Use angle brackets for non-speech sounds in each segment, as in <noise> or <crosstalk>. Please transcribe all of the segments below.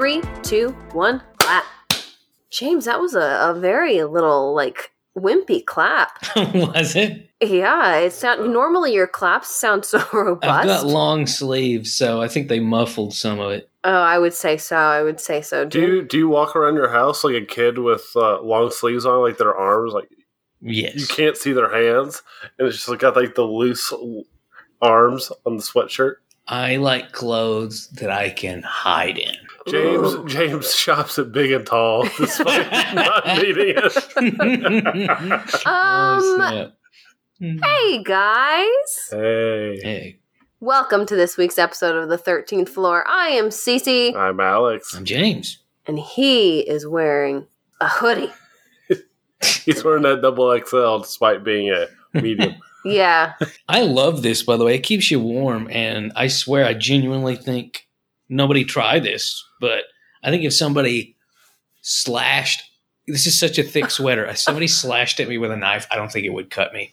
clap in three, two, one, clap. James, that was a, a very little like wimpy clap. <laughs> Was it? Yeah, it sound normally your claps sound <laughs> so robust. I've got long sleeves, so I think they muffled some of it. oh, I would say so. I would say so. Do you do you walk around your house like a kid with uh, long sleeves on, like their arms, like Yes. you can't see their hands, and it's just like, got like the loose arms on the sweatshirt. I like clothes that I can hide in. James Ooh. <laughs> James shops at Big and Tall <laughs> despite not needing it. <laughs> Oh, Um, snap. hey guys, Hey, Hey, welcome to this week's episode of the Thirteenth Floor. I am Cece, I'm Alex. I'm James. and he is wearing a hoodie. He's wearing that double XL despite being a medium. Yeah, I love this, by the way. It keeps you warm, and I swear I genuinely think nobody tried this, but I think if somebody slashed, this is such a thick <laughs> sweater. If somebody slashed at me with a knife, I don't think it would cut me.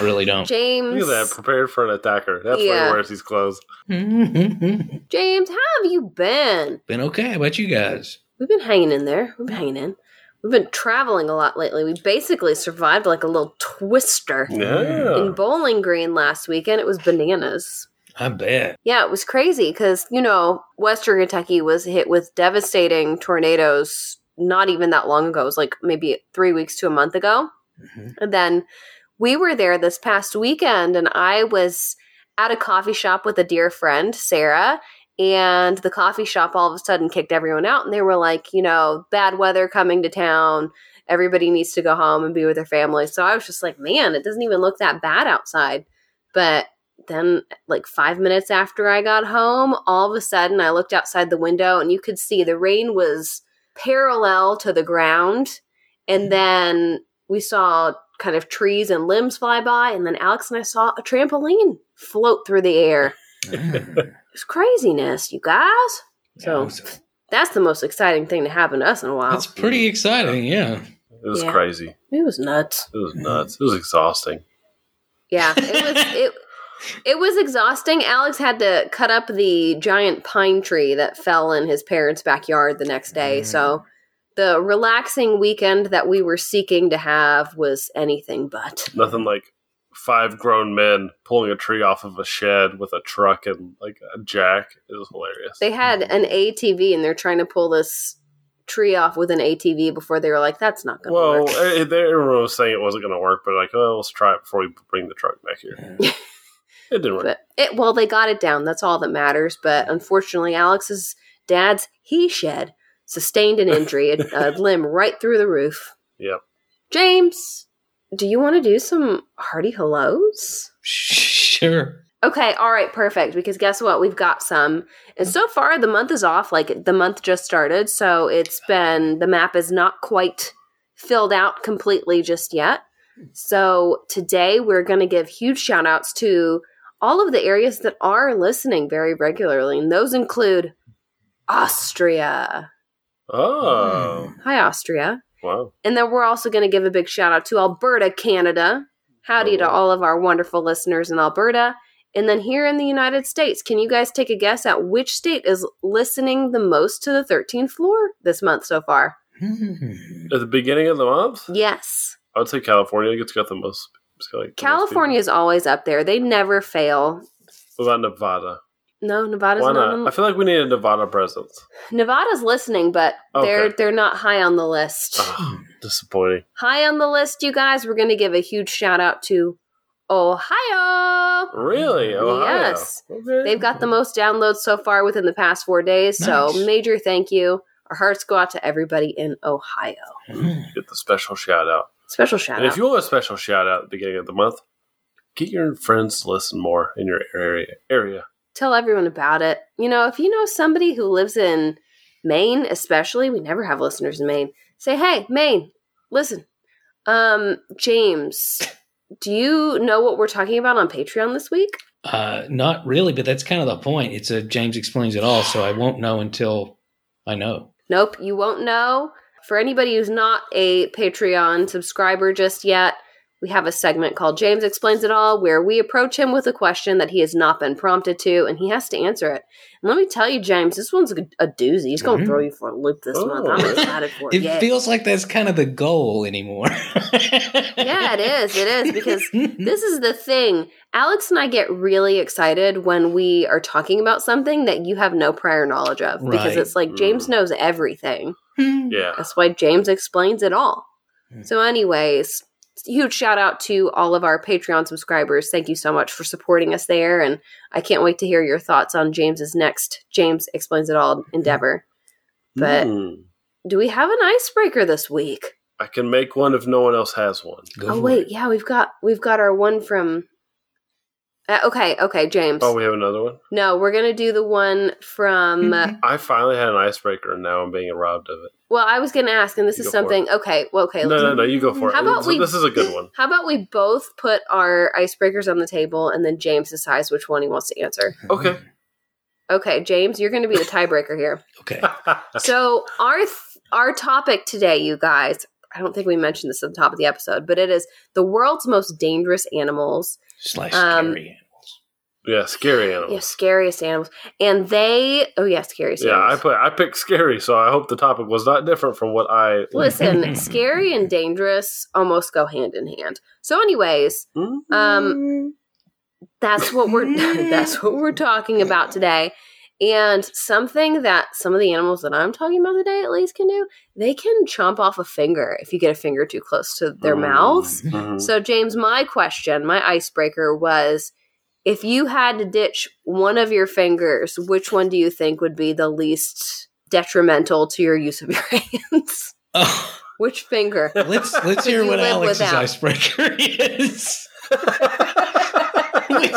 I really don't. James. Look at that, prepared for an attacker. That's why Yeah. he wears these clothes. <laughs> James, how have you been? been? okay. How about you guys? We've been hanging in there. We've been hanging in. We've been traveling a lot lately. We basically survived like a little twister Yeah. in Bowling Green last weekend. It was bananas. I bet. Yeah, it was crazy because, you know, Western Kentucky was hit with devastating tornadoes not even that long ago. It was like maybe three weeks to a month ago. Mhm. And then we were there this past weekend, and I was at a coffee shop with a dear friend, Sarah. And the coffee shop all of a sudden kicked everyone out, and they were like, you know, bad weather coming to town. Everybody needs to go home and be with their family. So I was just like, man, it doesn't even look that bad outside. But then, like five minutes after I got home, all of a sudden I looked outside the window and you could see the rain was parallel to the ground. And mm-hmm. then we saw kind of trees and limbs fly by. And then Alex and I saw a trampoline float through the air. <laughs> It was craziness, you guys. So that's the most exciting thing to happen to us in a while. That's pretty exciting. Yeah. It was Yeah. crazy. It was nuts. It was nuts. It was exhausting. Yeah, it was it. It was exhausting. Alex had to cut up the giant pine tree that fell in his parents' backyard the next day. So the relaxing weekend that we were seeking to have was anything but. Nothing like five grown men pulling a tree off of a shed with a truck and like a jack. It was hilarious. They had an ATV and they're trying to pull this tree off with an ATV before they were like, "That's not going to well, work." eh, they- everyone was saying it wasn't going to work, but like, oh, let's try it before we bring the truck back here. <laughs> It didn't work. But it well, they got it down. That's all that matters. But unfortunately, Alex's dad's he shed sustained an injury, a, a <laughs> limb right through the roof. Yep. James, do you want to do some hearty hellos? Sure. Okay, all right, perfect. Because guess what? We've got some. And so far, the month is off. Like the month just started. So it's been, the map is not quite filled out completely just yet. So today, we're going to give huge shout outs to all of the areas that are listening very regularly. And those include Austria. Oh, mm. Hi, Austria. wow. And then we're also going to give a big shout out to Alberta, Canada. Howdy to Oh. all of our wonderful listeners in Alberta. And then here in the United States, can you guys take a guess at which state is listening the most to the 13th floor this month so far? At the beginning of the month, Yes. I would say California. It's got the most. Like, California is always up there. They never fail. What about Nevada? No, Nevada's Why not. not? on I feel like we need a Nevada presence. Nevada's listening, but they're they're not high on the list. Oh, disappointing. High on the list, you guys. We're going to give a huge shout out to Ohio. Really? Ohio. Yes. Okay. They've got the most downloads so far within the past four days. So Nice. major thank you. Our hearts go out to everybody in Ohio. get the special shout out. Special shout And out. if you want a special shout out at the beginning of the month, get your friends to listen more in your area. Area. Tell everyone about it. You know, if you know somebody who lives in Maine, especially, we never have listeners in Maine. Say, hey, Maine, listen. Um, James, do you know what we're talking about on Patreon this week? Uh, not really, but that's kind of the point. It's a James explains it all, so I won't know until I know. Nope, you won't know. For anybody who's not a Patreon subscriber just yet, we have a segment called James Explains It All, where we approach him with a question that he has not been prompted to, and he has to answer it. And let me tell you, James, this one's a, a doozy. He's going to Mhm. throw you for a loop this Oh. month. I'm excited for it. It yeah. feels like that's kind of the goal anymore. yeah, it is. It is because <laughs> this is the thing. Alex and I get really excited when we are talking about something that you have no prior knowledge of because it's like James Mm. knows everything. Yeah. That's why James explains it all. Mm. So, anyways, huge shout out to all of our Patreon subscribers. Thank you so much for supporting us there. And I can't wait to hear your thoughts on James's next James Explains It All endeavor. But Hmm. do we have an icebreaker this week? I can make one if no one else has one. Go oh for wait, it. yeah, we've got we've got our one from uh, okay, okay, James. Oh, we have another one. no, we're gonna do the one from. Mm-hmm. <laughs> I finally had an icebreaker, and now I'm being robbed of it. well, I was gonna ask, and this You is something. Okay, well, okay. no, no, no. You go for it. How about This- we- This is a good one. <laughs> How about we both put our icebreakers on the table, and then James decides which one he wants to answer. Okay. Okay, James, you're going to be the tiebreaker here. Okay. <laughs> So our th- our topic today, you guys. I don't think we mentioned this at the top of the episode, but it is the world's most dangerous animals. Slash Um, scary animals. yeah, scary animals. Yeah, scariest animals, and they. Oh yeah, scariest. Yeah, I put I picked scary, so I hope the topic was not different from what I. <laughs> Listen, scary and dangerous almost go hand in hand. So, anyways, Um, that's what we're <laughs> that's what we're talking about today. And something that some of the animals that I'm talking about today at least can do, they can chomp off a finger if you get a finger too close to their Mm. mouths. <laughs> Mhm. So James, my question, my icebreaker was if you had to ditch one of your fingers, which one do you think would be the least detrimental to your use of your <laughs> hands? Oh, <laughs> Which finger? let's let's hear what Alex's without? icebreaker is. which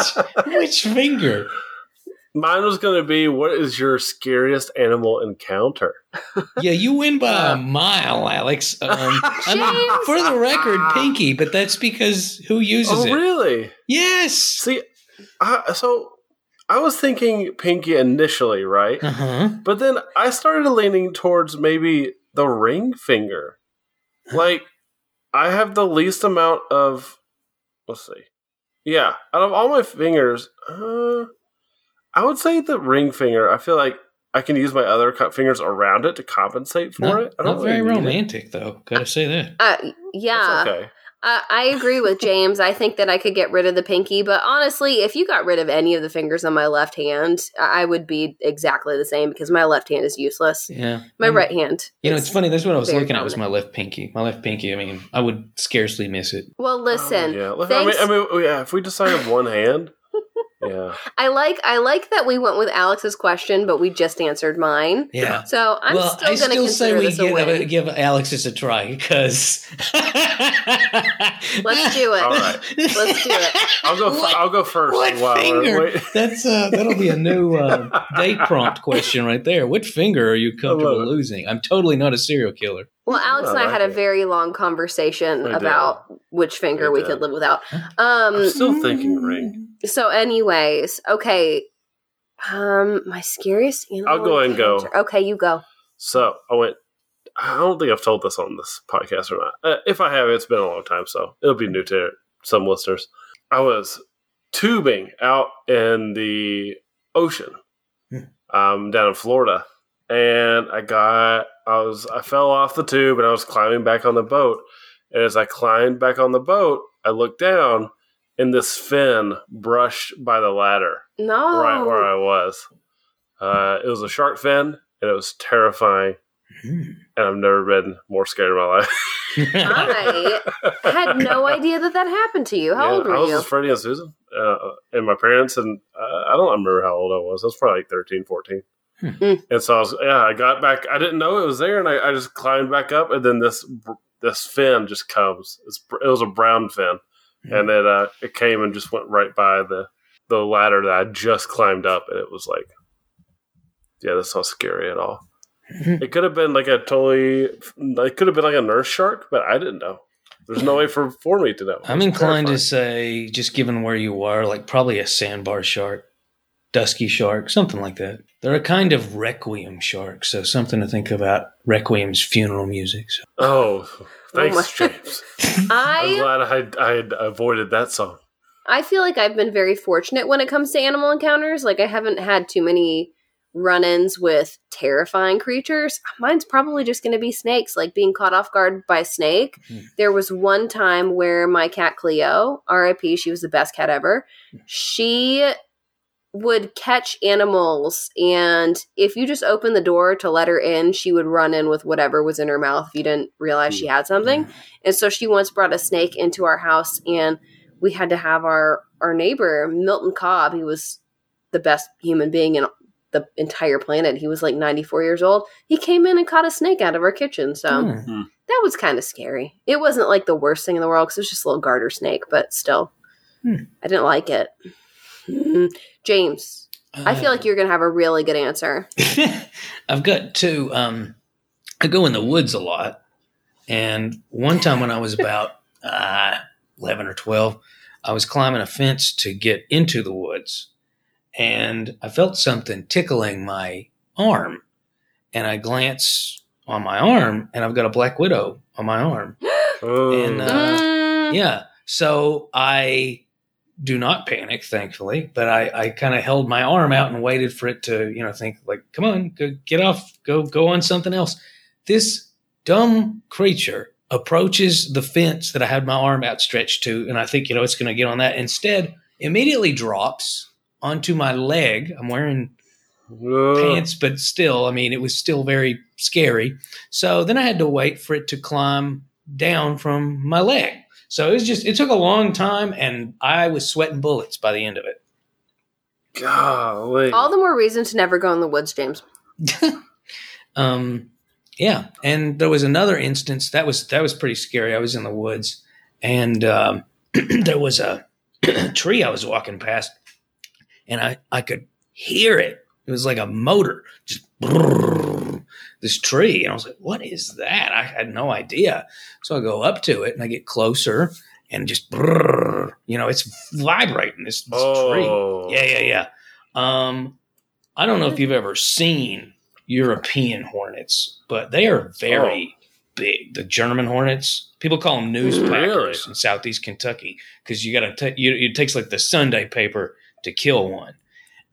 which finger? Mine was going to be what is your scariest animal encounter? <laughs> Yeah, you win by a mile, Alex. <laughs> Um, I mean, for the record, pinky, but that's because who uses oh, it? really? Yes. See, I, so I was thinking pinky initially, right? Uh huh. But then I started leaning towards maybe the ring finger. Like, I have the least amount of. Let's see. Yeah, out of all my fingers, uh, I would say the ring finger. I feel like I can use my other cut fingers around it to compensate for Not, it. I don't not very really need it. romantic, though. Gotta say that. Uh, yeah. It's okay. I, I agree with James. I think that I could get rid of the pinky, but honestly, if you got rid of any of the fingers on my left hand, I I would be exactly the same because my left hand is useless. Yeah. My Um, right hand. You know, it's funny. That's what I was very looking at was my left pinky. My left pinky. I mean, I would scarcely miss it. Well, listen. Oh, yeah. Look, I mean, I mean, yeah. If we decided one hand, yeah. I like I like that we went with Alex's question, but we just answered mine. Yeah. So I'm well, still going to still say consider we this a give, win. give Alex's a try because. <laughs> Let's do it. All right. Let's do it. I'll go. What- I'll go first. What while we're finger? wait- That's uh, that'll be a new uh, date prompt question right there. What finger are you comfortable losing? I'm totally not a serial killer. Well, Alex and I I had like a very long conversation We did. about which finger We we did. could live without. Um, I'm still thinking ring. So, anyways, okay. Um, my scariest animal. I'll go and go. Okay, you go. So I went. I don't think I've told this on this podcast or not. Uh, if I have, it's been a long time, so it'll be new to some listeners. I was tubing out in the ocean, Hmm. um, down in Florida, and I got. I was. I fell off the tube, and I was climbing back on the boat. And as I climbed back on the boat, I looked down, and this fin brushed by the ladder No. right where I was. Uh, it was a shark fin, and it was terrifying. And I've never been more scared in my life. I had no <laughs> idea that that happened to you. How Yeah, old were you? I was you? with Freddie and Susan, uh, and my parents, and uh, I don't remember how old I was. I was probably like 13, 14. Hmm. Mm. And so I was, yeah, I got back. I didn't know it was there, and I, I just climbed back up, and then this this fin just comes. It's, it was a brown fin, Hmm. and it uh, it came and just went right by the the ladder that I just climbed up, and it was like, yeah, that's not scary at all. Hmm. It could have been like a totally, it could have been like a nurse shark, but I didn't know. There's no way for for me to know. I'm It's inclined to say, just given where you are, like probably a sandbar shark. Dusky shark, something like that. They're a kind of requiem shark, so something to think about. Requiem's funeral music. So. Oh, <laughs> thanks, my- James. <laughs> I'm glad I had, I had avoided that song. I feel like I've been very fortunate when it comes to animal encounters. Like I haven't had too many run-ins with terrifying creatures. Mine's probably just going to be snakes, like being caught off guard by a snake. Hmm. There was one time where my cat Cleo, RIP, she was the best cat ever. She would catch animals and if you just opened the door to let her in, she would run in with whatever was in her mouth if you didn't realize she had something. And so she once brought a snake into our house and we had to have our our neighbor Milton Cobb. He was the best human being in the entire planet. He was like 94 years old. He came in and caught a snake out of our kitchen. So Hmm. that was kind of scary. It wasn't like the worst thing in the world because it was just a little garter snake, but still, Hmm. I didn't like it. Mm. James, I feel like you're going to have a really good answer. <laughs> I've got two. Um, I go in the woods a lot, and one time when I was about <laughs> uh, eleven or twelve, I was climbing a fence to get into the woods, and I felt something tickling my arm, and I glance on my arm, and I've got a black widow on my arm. <gasps> Oh. And, uh, Mm. Yeah. So I do not panic, thankfully, but I, I kind of held my arm out and waited for it to, you know, think like, come on, go, get off, go, go on something else. This dumb creature approaches the fence that I had my arm outstretched to, and I think, you know, it's going to get on that. Instead, immediately drops onto my leg. I'm wearing Ugh. pants, but still, I mean, it was still very scary. So then I had to wait for it to climb down from my leg. So it was just, it took a long time and I was sweating bullets by the end of it. Golly. All the more reason to never go in the woods, James. <laughs> Um, yeah. And there was another instance that was, that was pretty scary. I was in the woods and, um, <clears throat> there was a <clears throat> tree I was walking past and I, I could hear it. It was like a motor, just brrrr, this tree. And I was like, what is that? I had no idea. So I go up to it and I get closer and just, brrrr, you know, it's vibrating this, this tree. oh. Yeah, yeah, yeah. Um, I don't know if you've ever seen European hornets, but they are very big. The German hornets, people call them newspackers Really? in southeast Kentucky because you got to. You, it takes like the Sunday paper to kill one.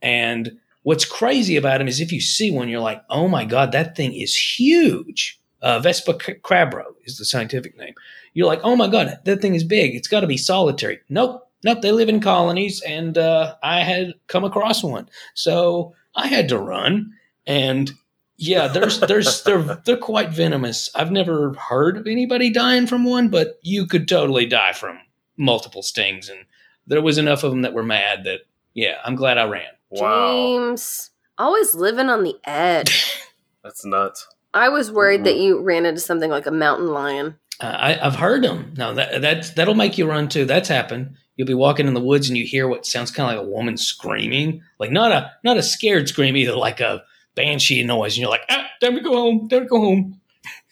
And what's crazy about them is if you see one, you're like, oh my god, that thing is huge. Uh, Vespa crabro is the scientific name. You're like, oh my god, that thing is big. It's got to be solitary. Nope, nope. They live in colonies, and uh, I had come across one, so I had to run. And yeah, there's there's <laughs> they're they're quite venomous. I've never heard of anybody dying from one, but you could totally die from multiple stings, and there was enough of them that were mad that yeah, I'm glad I ran. Wow. James, always living on the edge. <laughs> That's nuts. I was worried that you ran into something like a mountain lion. Uh, I, I've heard them. No, that that's that'll make you run too. That's happened. You'll be walking in the woods and you hear what sounds kind of like a woman screaming, like not a not a scared scream either, like a banshee noise, and you're like, ah, time to go home, time to go home.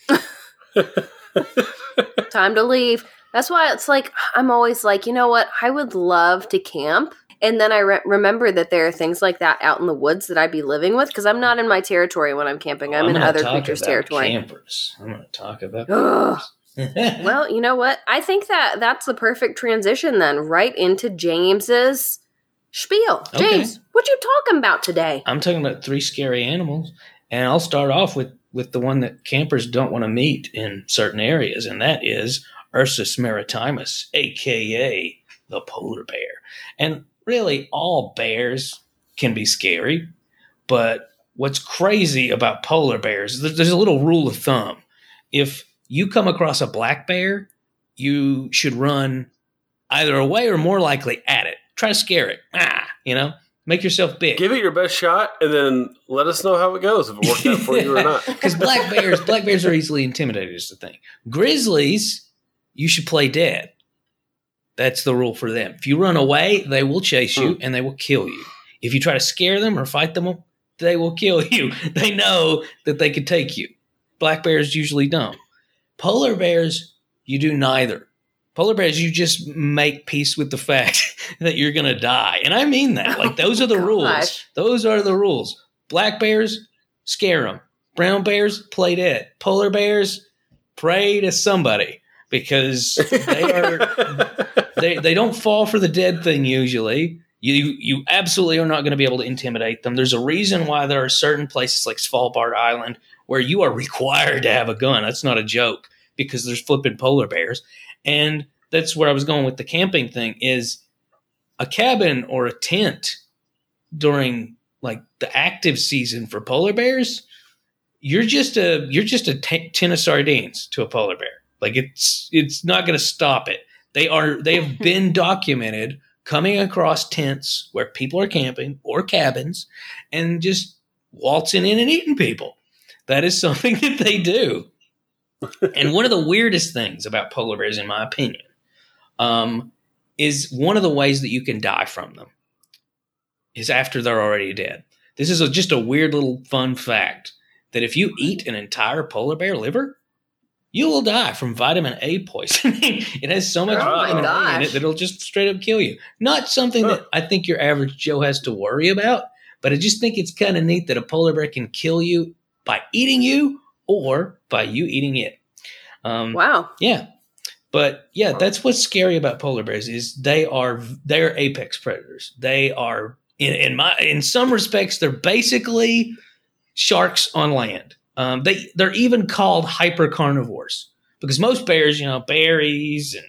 <laughs> Time to leave. That's why it's like, I'm always like, you know what? I would love to camp. And then I re- remember that there are things like that out in the woods that I'd be living with because I'm not in my territory when I'm camping. I'm, in gonna other creatures' territory. Campers. I'm going to talk about. <laughs> Well, you know what? I think that that's the perfect transition then, right into James's spiel. Okay. James, what you talking about today? I'm talking about three scary animals, and I'll start off with with the one that campers don't want to meet in certain areas, and that is Ursus maritimus, aka the polar bear. And really, all bears can be scary, but what's crazy about polar bears? There's a little rule of thumb: if you come across a black bear, you should run either away or more likely at it. Try to scare it. Ah, you know, make yourself big. Give it your best shot and then let us know how it goes, if it worked out for you or not. <laughs> Because black bears, black bears are easily intimidated. Is the thing. Grizzlies, you should play dead. That's the rule for them. If you run away, they will chase you hmm. and they will kill you. If you try to scare them or fight them, they will kill <laughs> you. They know that they could take you. Black bears usually don't. Polar bears, you do neither. Polar bears, you just make peace with the fact <laughs> that you're going to die. And I mean that. Like, those are the Oh, rules. gosh. Those are the rules. Black bears, scare them. Brown bears, play dead. Polar bears, pray to somebody because they are <laughs> they they don't fall for the dead thing usually. You you absolutely are not going to be able to intimidate them. There's a reason why there are certain places like Svalbard Island where you are required to have a gun. That's not a joke because there's flipping polar bears, and that's where I was going with the camping thing. Is a cabin or a tent during like the active season for polar bears? You're just a you're just a t- tin of sardines to a polar bear. Like it's it's not going to stop it. They are they have <laughs> been documented coming across tents where people are camping or cabins and just waltzing in and eating people. That is <laughs> something that they do. and one of the weirdest things about polar bears, in my opinion, um, is one of the ways that you can die from them is after they're already dead. This is a, just a weird little fun fact that if you eat an entire polar bear liver, you will die from vitamin A poisoning. <laughs> it has so much Oh vitamin A in it that it'll just straight up kill you. Not something that I think your average Joe has to worry about, but I just think it's kind of neat that a polar bear can kill you by eating you or by you eating it. Um, Wow. yeah. But yeah, that's what's scary about polar bears is they are they're apex predators. They are in, in my in some respects they're basically sharks on land. Um, they they're even called hyper carnivores because most bears, you know, berries and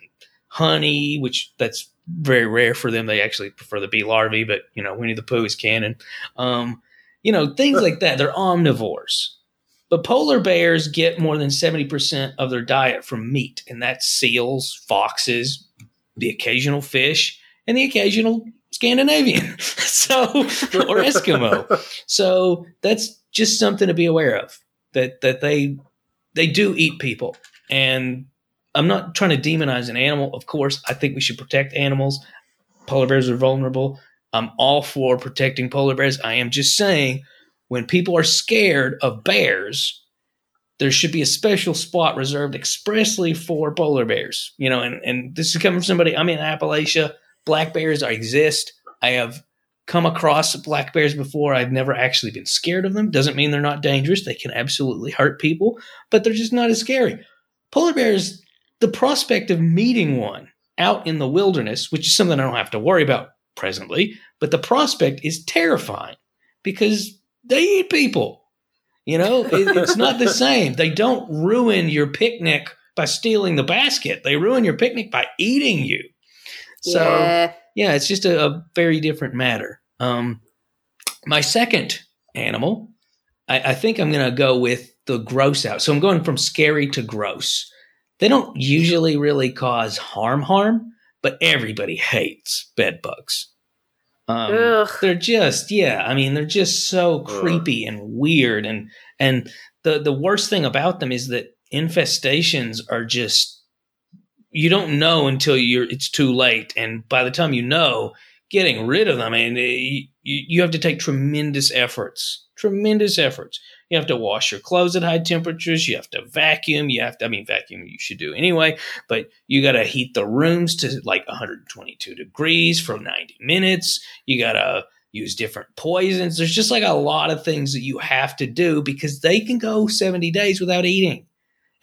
honey, which that's very rare for them. They actually prefer the bee larvae, but you know, Winnie the Pooh is canon. Um, you know, things like that. They're omnivores. But polar bears get more than 70% of their diet from meat, and that's seals, foxes, the occasional fish, and the occasional Scandinavian. <laughs> so, or Eskimo. <laughs> So that's just something to be aware of that that they they do eat people. And I'm not trying to demonize an animal. Of course, I think we should protect animals. Polar bears are vulnerable. I'm all for protecting polar bears. I am just saying when people are scared of bears, there should be a special spot reserved expressly for polar bears. You know, and, and this is coming from somebody, I'm in Appalachia. Black bears exist. I have come across black bears before. I've never actually been scared of them. Doesn't mean they're not dangerous. They can absolutely hurt people, but they're just not as scary. Polar bears, the prospect of meeting one out in the wilderness, which is something I don't have to worry about presently, but the prospect is terrifying because they eat people. You know, <laughs> it, it's not the same. They don't ruin your picnic by stealing the basket. They ruin your picnic by eating you. So yeah. Yeah, it's just a, a very different matter. Um, my second animal, I, I think I'm going to go with the gross out. So I'm going from scary to gross. They don't usually really cause harm, harm, but everybody hates bed bugs. Um, Ugh. they're just yeah. I mean, they're just so creepy and weird, and and the the worst thing about them is that infestations are just you don't know until you're it's too late. And by the time you know getting rid of them and eh, you, you have to take tremendous efforts tremendous efforts. You have to wash your clothes at high temperatures. You have to vacuum. You have to i mean vacuum you should do anyway but you got to heat the rooms to like 122 degrees for 90 minutes. You got to use different poisons. There's just like a lot of things that you have to do because they can go 70 days without eating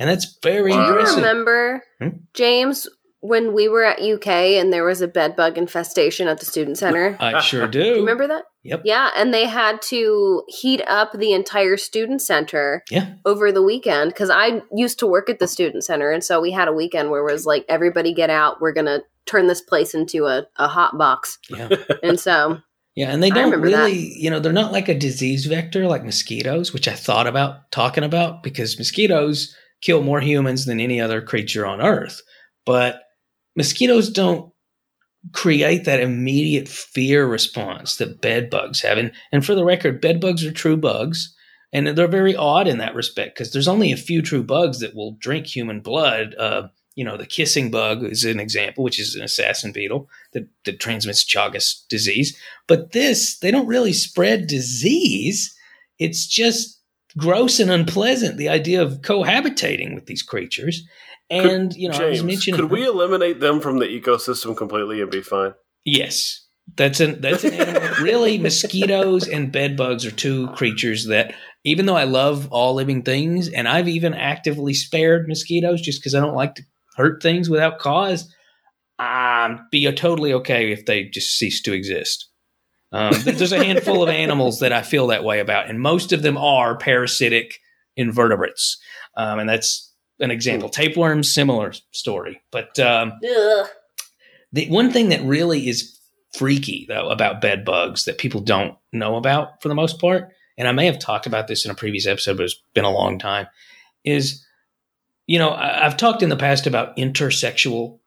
and that's very Do you remember, Hmm? James, when we were at UK and there was a bed bug infestation at the student center? I <laughs> sure Do do. you remember that? Yep. Yeah, and they had to heat up the entire student center Yeah. over the weekend because I used to work at the student center, and so we had a weekend where it was like everybody get out, we're gonna turn this place into a, a hot box, Yeah. <laughs> and so Yeah. And they I don't remember that. really, you know, they're not like a disease vector like mosquitoes, which I thought about talking about because mosquitoes kill more humans than any other creature on Earth. But mosquitoes don't create that immediate fear response that bed bugs have. And, and for the record, bed bugs are true bugs. And they're very odd in that respect because there's only a few true bugs that will drink human blood. Uh, you know, the kissing bug is an example, which is an assassin beetle that, that transmits Chagas disease. But this, they don't really spread disease. It's just gross and unpleasant. The idea of cohabitating with these creatures, and you know, I was mentioning. could we eliminate them from the ecosystem completely and be fine? Yes, that's an that's an animal. <laughs> really, mosquitoes and bed bugs are two creatures that, even though I love all living things, and I've even actively spared mosquitoes just because I don't like to hurt things without cause, um, be totally okay if they just cease to exist. Um, there's a handful of animals that I feel that way about, and most of them are parasitic invertebrates, um, and that's an example. Tapeworms, similar story, but um, the one thing that really is freaky though about bed bugs that people don't know about for the most part, and I may have talked about this in a previous episode, but it's been a long time, is you know I, I've talked in the past about intersexual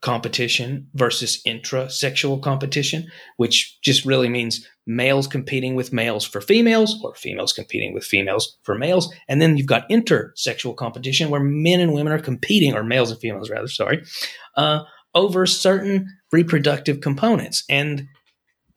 competition versus intra sexual competition, which just really means males competing with males for females or females competing with females for males. And then you've got intersexual competition where men and women are competing, or males and females rather, sorry, uh, over certain reproductive components. And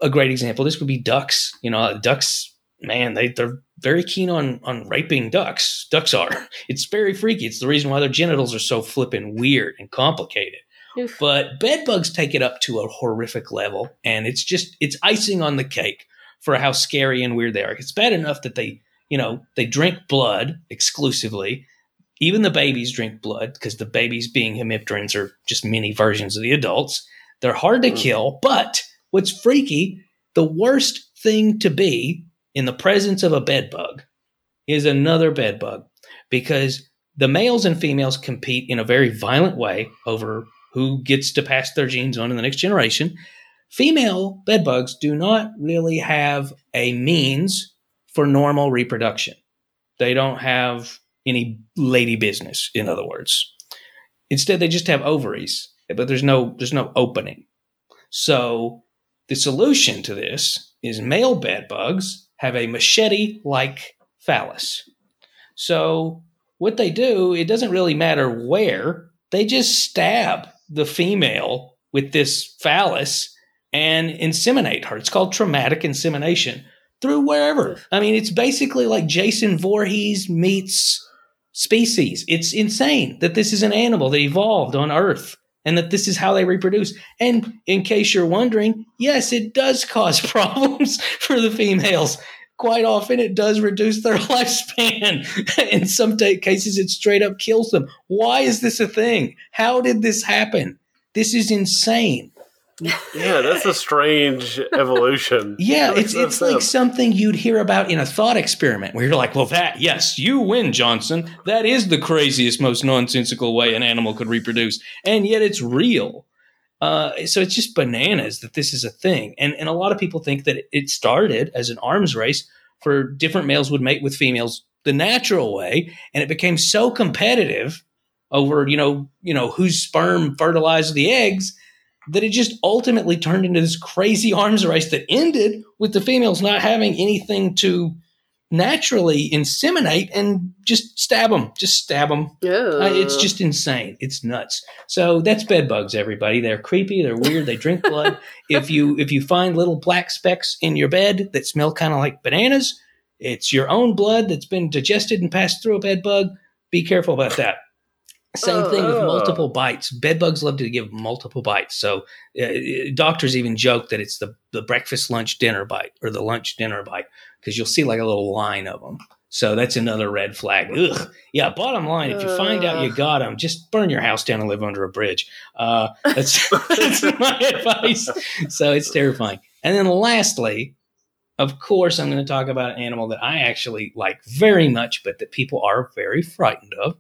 a great example, this would be ducks. You know, ducks, man, they, they're very keen on, on raping ducks. Ducks are. <laughs> It's very freaky. It's the reason why their genitals are so flippin' weird and complicated. Oof. But bed bugs take it up to a horrific level, and it's just it's icing on the cake for how scary and weird they are. It's bad enough that they, you know, they drink blood exclusively. Even the babies drink blood because the babies, being hemipterans, are just mini versions of the adults. They're hard to Mm. kill, but what's freaky, the worst thing to be in the presence of a bed bug is another bed bug because the males and females compete in a very violent way over who gets to pass their genes on to the next generation. Female bedbugs do not really have a means for normal reproduction. They don't have any lady business, in other words. Instead, they just have ovaries, but there's no there's no opening. So the solution to this is male bedbugs have a machete-like phallus. So what they do, it doesn't really matter where, they just stab the female with this phallus and inseminate her. It's called traumatic insemination through wherever. I mean, it's basically like Jason Voorhees meets species. It's insane that this is an animal that evolved on Earth and that this is how they reproduce. And in case you're wondering, yes, it does cause <laughs> problems for the females. Quite often, it does reduce their <laughs> lifespan. In some ta- cases, it straight up kills them. Why is this a thing? How did this happen? This is insane. Yeah, that's a strange evolution. <laughs> Yeah, it's it's like something you'd hear about in a thought experiment where you're like, well, that yes, you win, Johnson. That is the craziest, most nonsensical way an animal could reproduce, and yet it's real. Uh, so it's just bananas that this is a thing, and and a lot of people think that it started as an arms race for different males would mate with females the natural way, and it became so competitive over you know you know whose sperm fertilized the eggs that it just ultimately turned into this crazy <laughs> arms race that ended with the females not having anything to naturally inseminate and just stab them, just stab them. Uh, it's just insane. It's nuts. So that's bed bugs, everybody. They're creepy. They're weird. They drink blood. <laughs> if you if you find little black specks in your bed that smell kind of like bananas, it's your own blood that's been digested and passed through a bed bug. Be careful about that. Same thing with Oh. multiple bites. Bed bugs love to give multiple bites. So uh, doctors even joke that it's the, the breakfast, lunch, dinner bite or the lunch, dinner bite because you'll see like a little line of them. So that's another red flag. Ugh. Yeah. Bottom line, if you find out you got them, just burn your house down and live under a bridge. Uh, that's, <laughs> that's my <laughs> advice. So it's terrifying. And then lastly, of course, I'm going to talk about an animal that I actually like very much, but that people are very frightened of,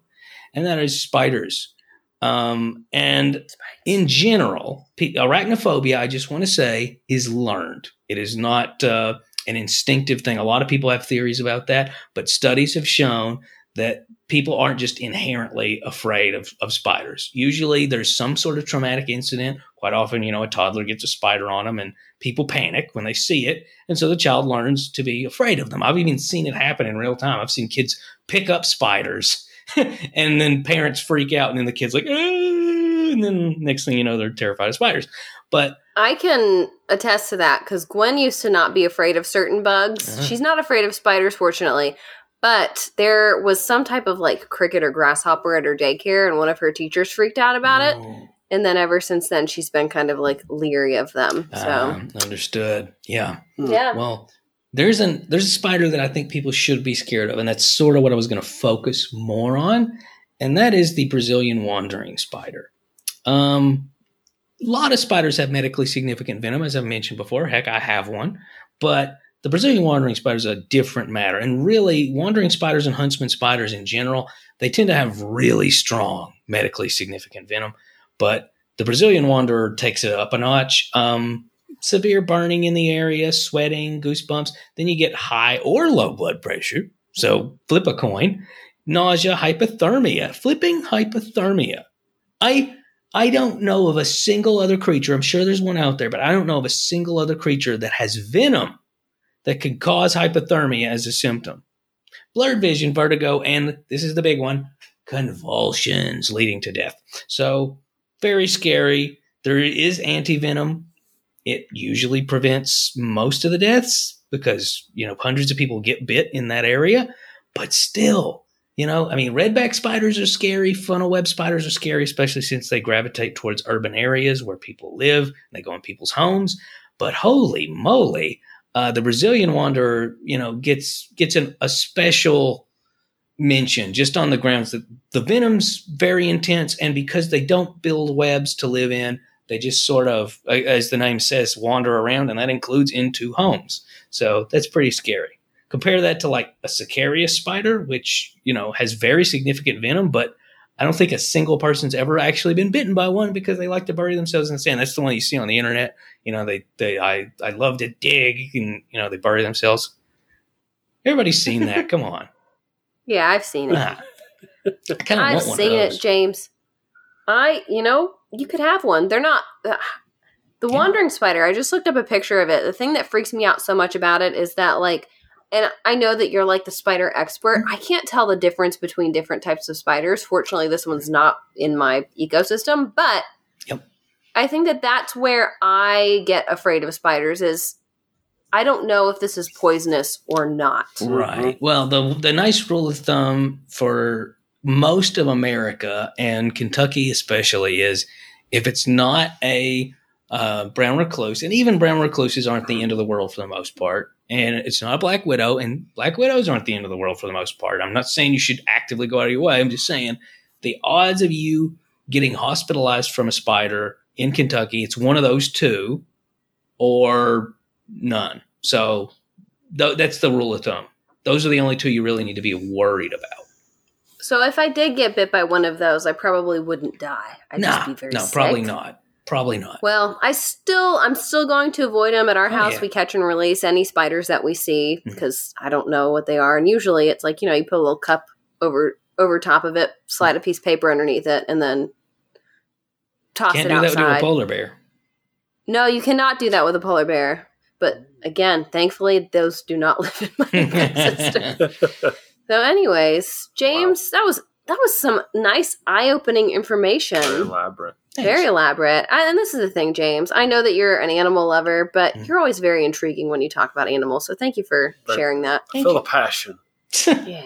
and that is spiders. Um, and in general, arachnophobia, I just want to say, is learned. It is not uh, an instinctive thing. A lot of people have theories about that, but studies have shown that people aren't just inherently afraid of, of spiders. Usually there's some sort of traumatic incident. Quite often, you know, a toddler gets a spider on them and people panic when they see it. And so the child learns to be afraid of them. I've even seen it happen in real time. I've seen kids pick up spiders <laughs> and then parents freak out and then the kid's like, "Ah," and then next thing you know, they're terrified of spiders. But I can attest to that because Gwen used to not be afraid of certain bugs. Uh-huh. She's not afraid of spiders, fortunately, But there was some type of like cricket or grasshopper at her daycare, and one of her teachers freaked out about it. Oh, And then ever since then, she's been kind of like leery of them. So, um, understood. Yeah. yeah. Well, there's an there's a spider that I think people should be scared of, and that's sort of what I was going to focus more on, and that is the Brazilian wandering spider. Um, a lot of spiders have medically significant venom, as I've mentioned before. Heck, I have one, but the Brazilian wandering spider is a different matter. And really, wandering spiders and huntsman spiders in general, they tend to have really strong medically significant venom. But the Brazilian wanderer takes it up a notch. Um, severe burning in the area, sweating, goosebumps. Then you get high or low blood pressure. So flip a coin. Nausea, hypothermia, flipping hypothermia. I I don't know of a single other creature. I'm sure there's one out there, but I don't know of a single other creature that has venom that can cause hypothermia as a symptom. Blurred vision, vertigo, and this is the big one convulsions leading to death. So, very scary. There is antivenom. It usually prevents most of the deaths because, you know, hundreds of people get bit in that area, but still, you know, I mean, redback spiders are scary. Funnel web spiders are scary, especially since they gravitate towards urban areas where people live they go in people's homes. But holy moly, uh, the Brazilian wanderer, you know, gets gets an, a special mention just on the grounds that the venom's very intense, and because they don't build webs to live in, they just sort of, as the name says, wander around, and that includes into homes. So that's pretty scary. Compare that to like a Sicarius spider, which you know has very significant venom, but I don't think a single person's ever actually been bitten by one because they like to bury themselves in the sand. That's the one you see on the internet. You know, they they I I love to dig, and you know they bury themselves. Everybody's seen that. Come on. <laughs> Yeah, I've seen it. Ah. <laughs> I kind of I've want one seen of it. James. I, you know, you could have one. They're not. ugh. the Yeah. wandering spider, I just looked up a picture of it. The thing that freaks me out so much about it is that, like, and I know that you're like the spider expert. I can't tell the difference between different types of spiders. Fortunately, this one's not in my ecosystem, but Yep. I think that that's where I get afraid of spiders is I don't know if this is poisonous or not. Right. Well, the the nice rule of thumb for most of America and Kentucky especially is if it's not a uh, brown recluse, and even brown recluses aren't the end of the world for the most part, and it's not a black widow, and black widows aren't the end of the world for the most part. I'm not saying you should actively go out of your way. I'm just saying the odds of you getting hospitalized from a spider in Kentucky, it's one of those two, or none. So th- that's the rule of thumb. Those are the only two you really need to be worried about. So if I did get bit by one of those, I probably wouldn't die. I'd nah, just be very no, sick. probably not. Probably not. Well, I still, I'm still going to avoid them at our Oh, house. yeah. We catch and release any spiders that we see mm-hmm. because I don't know what they are. And usually, it's like you know, you put a little cup over over top of it, slide a piece of paper underneath it, and then toss Can't it do that with a polar bear. no, you cannot do that with a polar bear. But mm. again, thankfully, those do not <laughs> live in my <laughs> ecosystem. so, anyways, James, that was that was some nice eye-opening information. Very elaborate. Very elaborate. I, and this is the thing, James. I know that you're an animal lover, but Mm. you're always very intriguing when you talk about animals. So thank you for Thank sharing that. I feel the passion. <laughs> Yeah.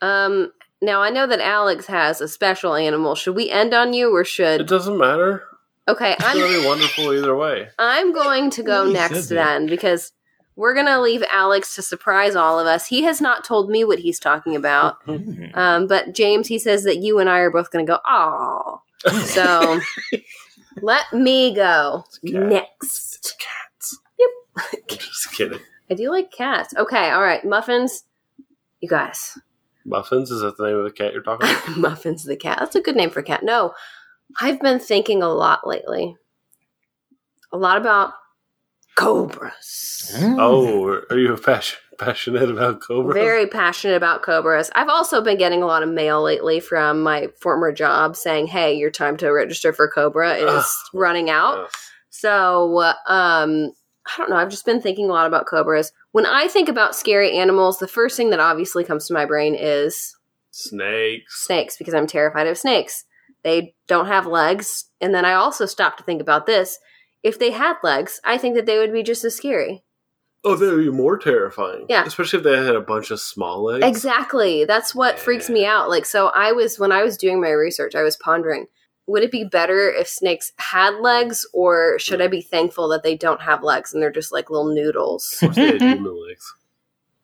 Um. Now I know that Alex has a special animal. Should we end on you, or should It doesn't matter. Okay, I'm. be wonderful either way. I'm going to go next then because we're gonna leave Alex to surprise all of us. He has not told me what he's talking about. <laughs> Um. But James, he says that you and I are both gonna go. Oh. So <laughs> let me go It's cat. next. It's cats. Yep. <laughs> Just kidding. I do like cats. Okay, all right. Muffins, you guys. Muffins is that the name of the cat you're talking about? <laughs> Muffins the cat. That's a good name for a cat. No, I've been thinking a lot lately. A lot about cobras. Mm. oh, are you a passion, passionate about cobras? Very passionate about cobras. I've also been getting a lot of mail lately from my former job saying, "Hey, your time to register for Cobra is Ugh. running out." Yes. So, um, I don't know. I've just been thinking a lot about cobras. When I think about scary animals, the first thing that obviously comes to my brain is Snakes. snakes because I'm terrified of snakes. They don't have legs. And then I also stopped to think about this. If they had legs, I think that they would be just as scary. Oh, that would be more terrifying. Yeah. Especially if they had a bunch of small legs. Exactly. That's what freaks me out. Like, so I was, when I was doing my research, I was pondering would it be better if snakes had legs, or should I be thankful that they don't have legs and they're just like little noodles? If they had <laughs> human legs.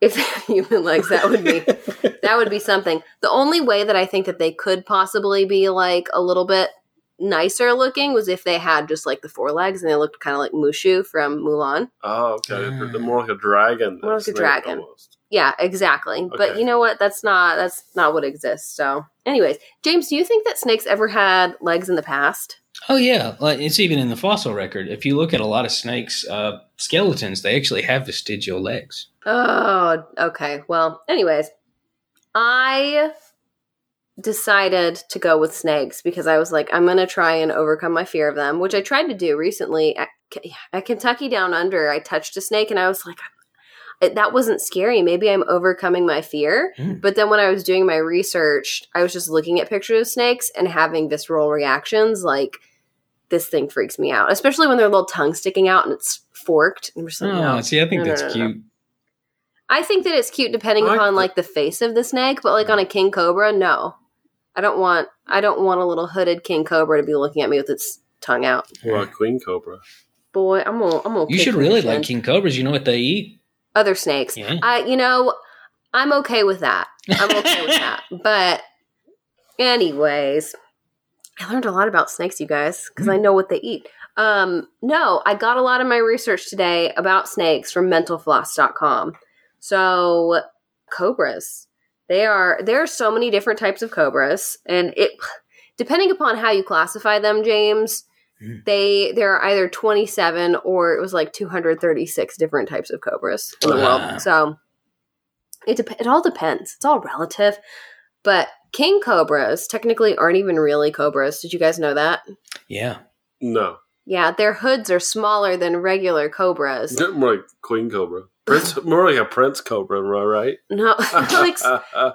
if they had human legs, that would be <laughs> that would be something. The only way that I think that they could possibly be like a little bit nicer looking was if they had just like the four legs and they looked kind of like Mushu from Mulan. Oh, okay. Mm. They're more like a dragon. More like a dragon. Almost. Yeah, exactly. But you know what? That's not that's not what exists. So, anyways, James, do you think that snakes ever had legs in the past? Oh yeah, like it's even in the fossil record. If you look at a lot of snakes' uh, skeletons, they actually have vestigial legs. Oh, okay. Well, anyways, I decided to go with snakes because I was like, I'm going to try and overcome my fear of them, which I tried to do recently at, at Kentucky Down Under. I touched a snake and I was like, it- that wasn't scary. Maybe I'm overcoming my fear. Mm. But then when I was doing my research, I was just looking at pictures of snakes and having visceral reactions like, this thing freaks me out, especially when their little tongue sticking out and it's forked. And I'm just like, Oh, no. see, I think No, that's no, cute. I think that it's cute depending I upon the- like the face of the snake, but like on a king cobra, no. I don't want I don't want a little hooded king cobra to be looking at me with its tongue out. Or a queen cobra. Boy, I'm gonna I'm gonna You should really like king cobras. You know what they eat? other snakes. Yeah. I you know, I'm okay with that. I'm okay with that. <laughs> But anyways, I learned a lot about snakes, you guys, because I know what they eat. Um, no, I got a lot of my research today about snakes from mentalfloss.com. So cobras. They are there are so many different types of cobras, and it depending upon how you classify them, James, Mm. they there are either 27 or it was like 236 different types of cobras in the Wow. world. So it dep- it all depends. It's all relative. But king cobras technically aren't even really cobras. Did you guys know that? Yeah. No. Yeah, their hoods are smaller than regular cobras. They're more like queen cobra. Prince, more like a prince cobra, right? <laughs> No, <laughs> like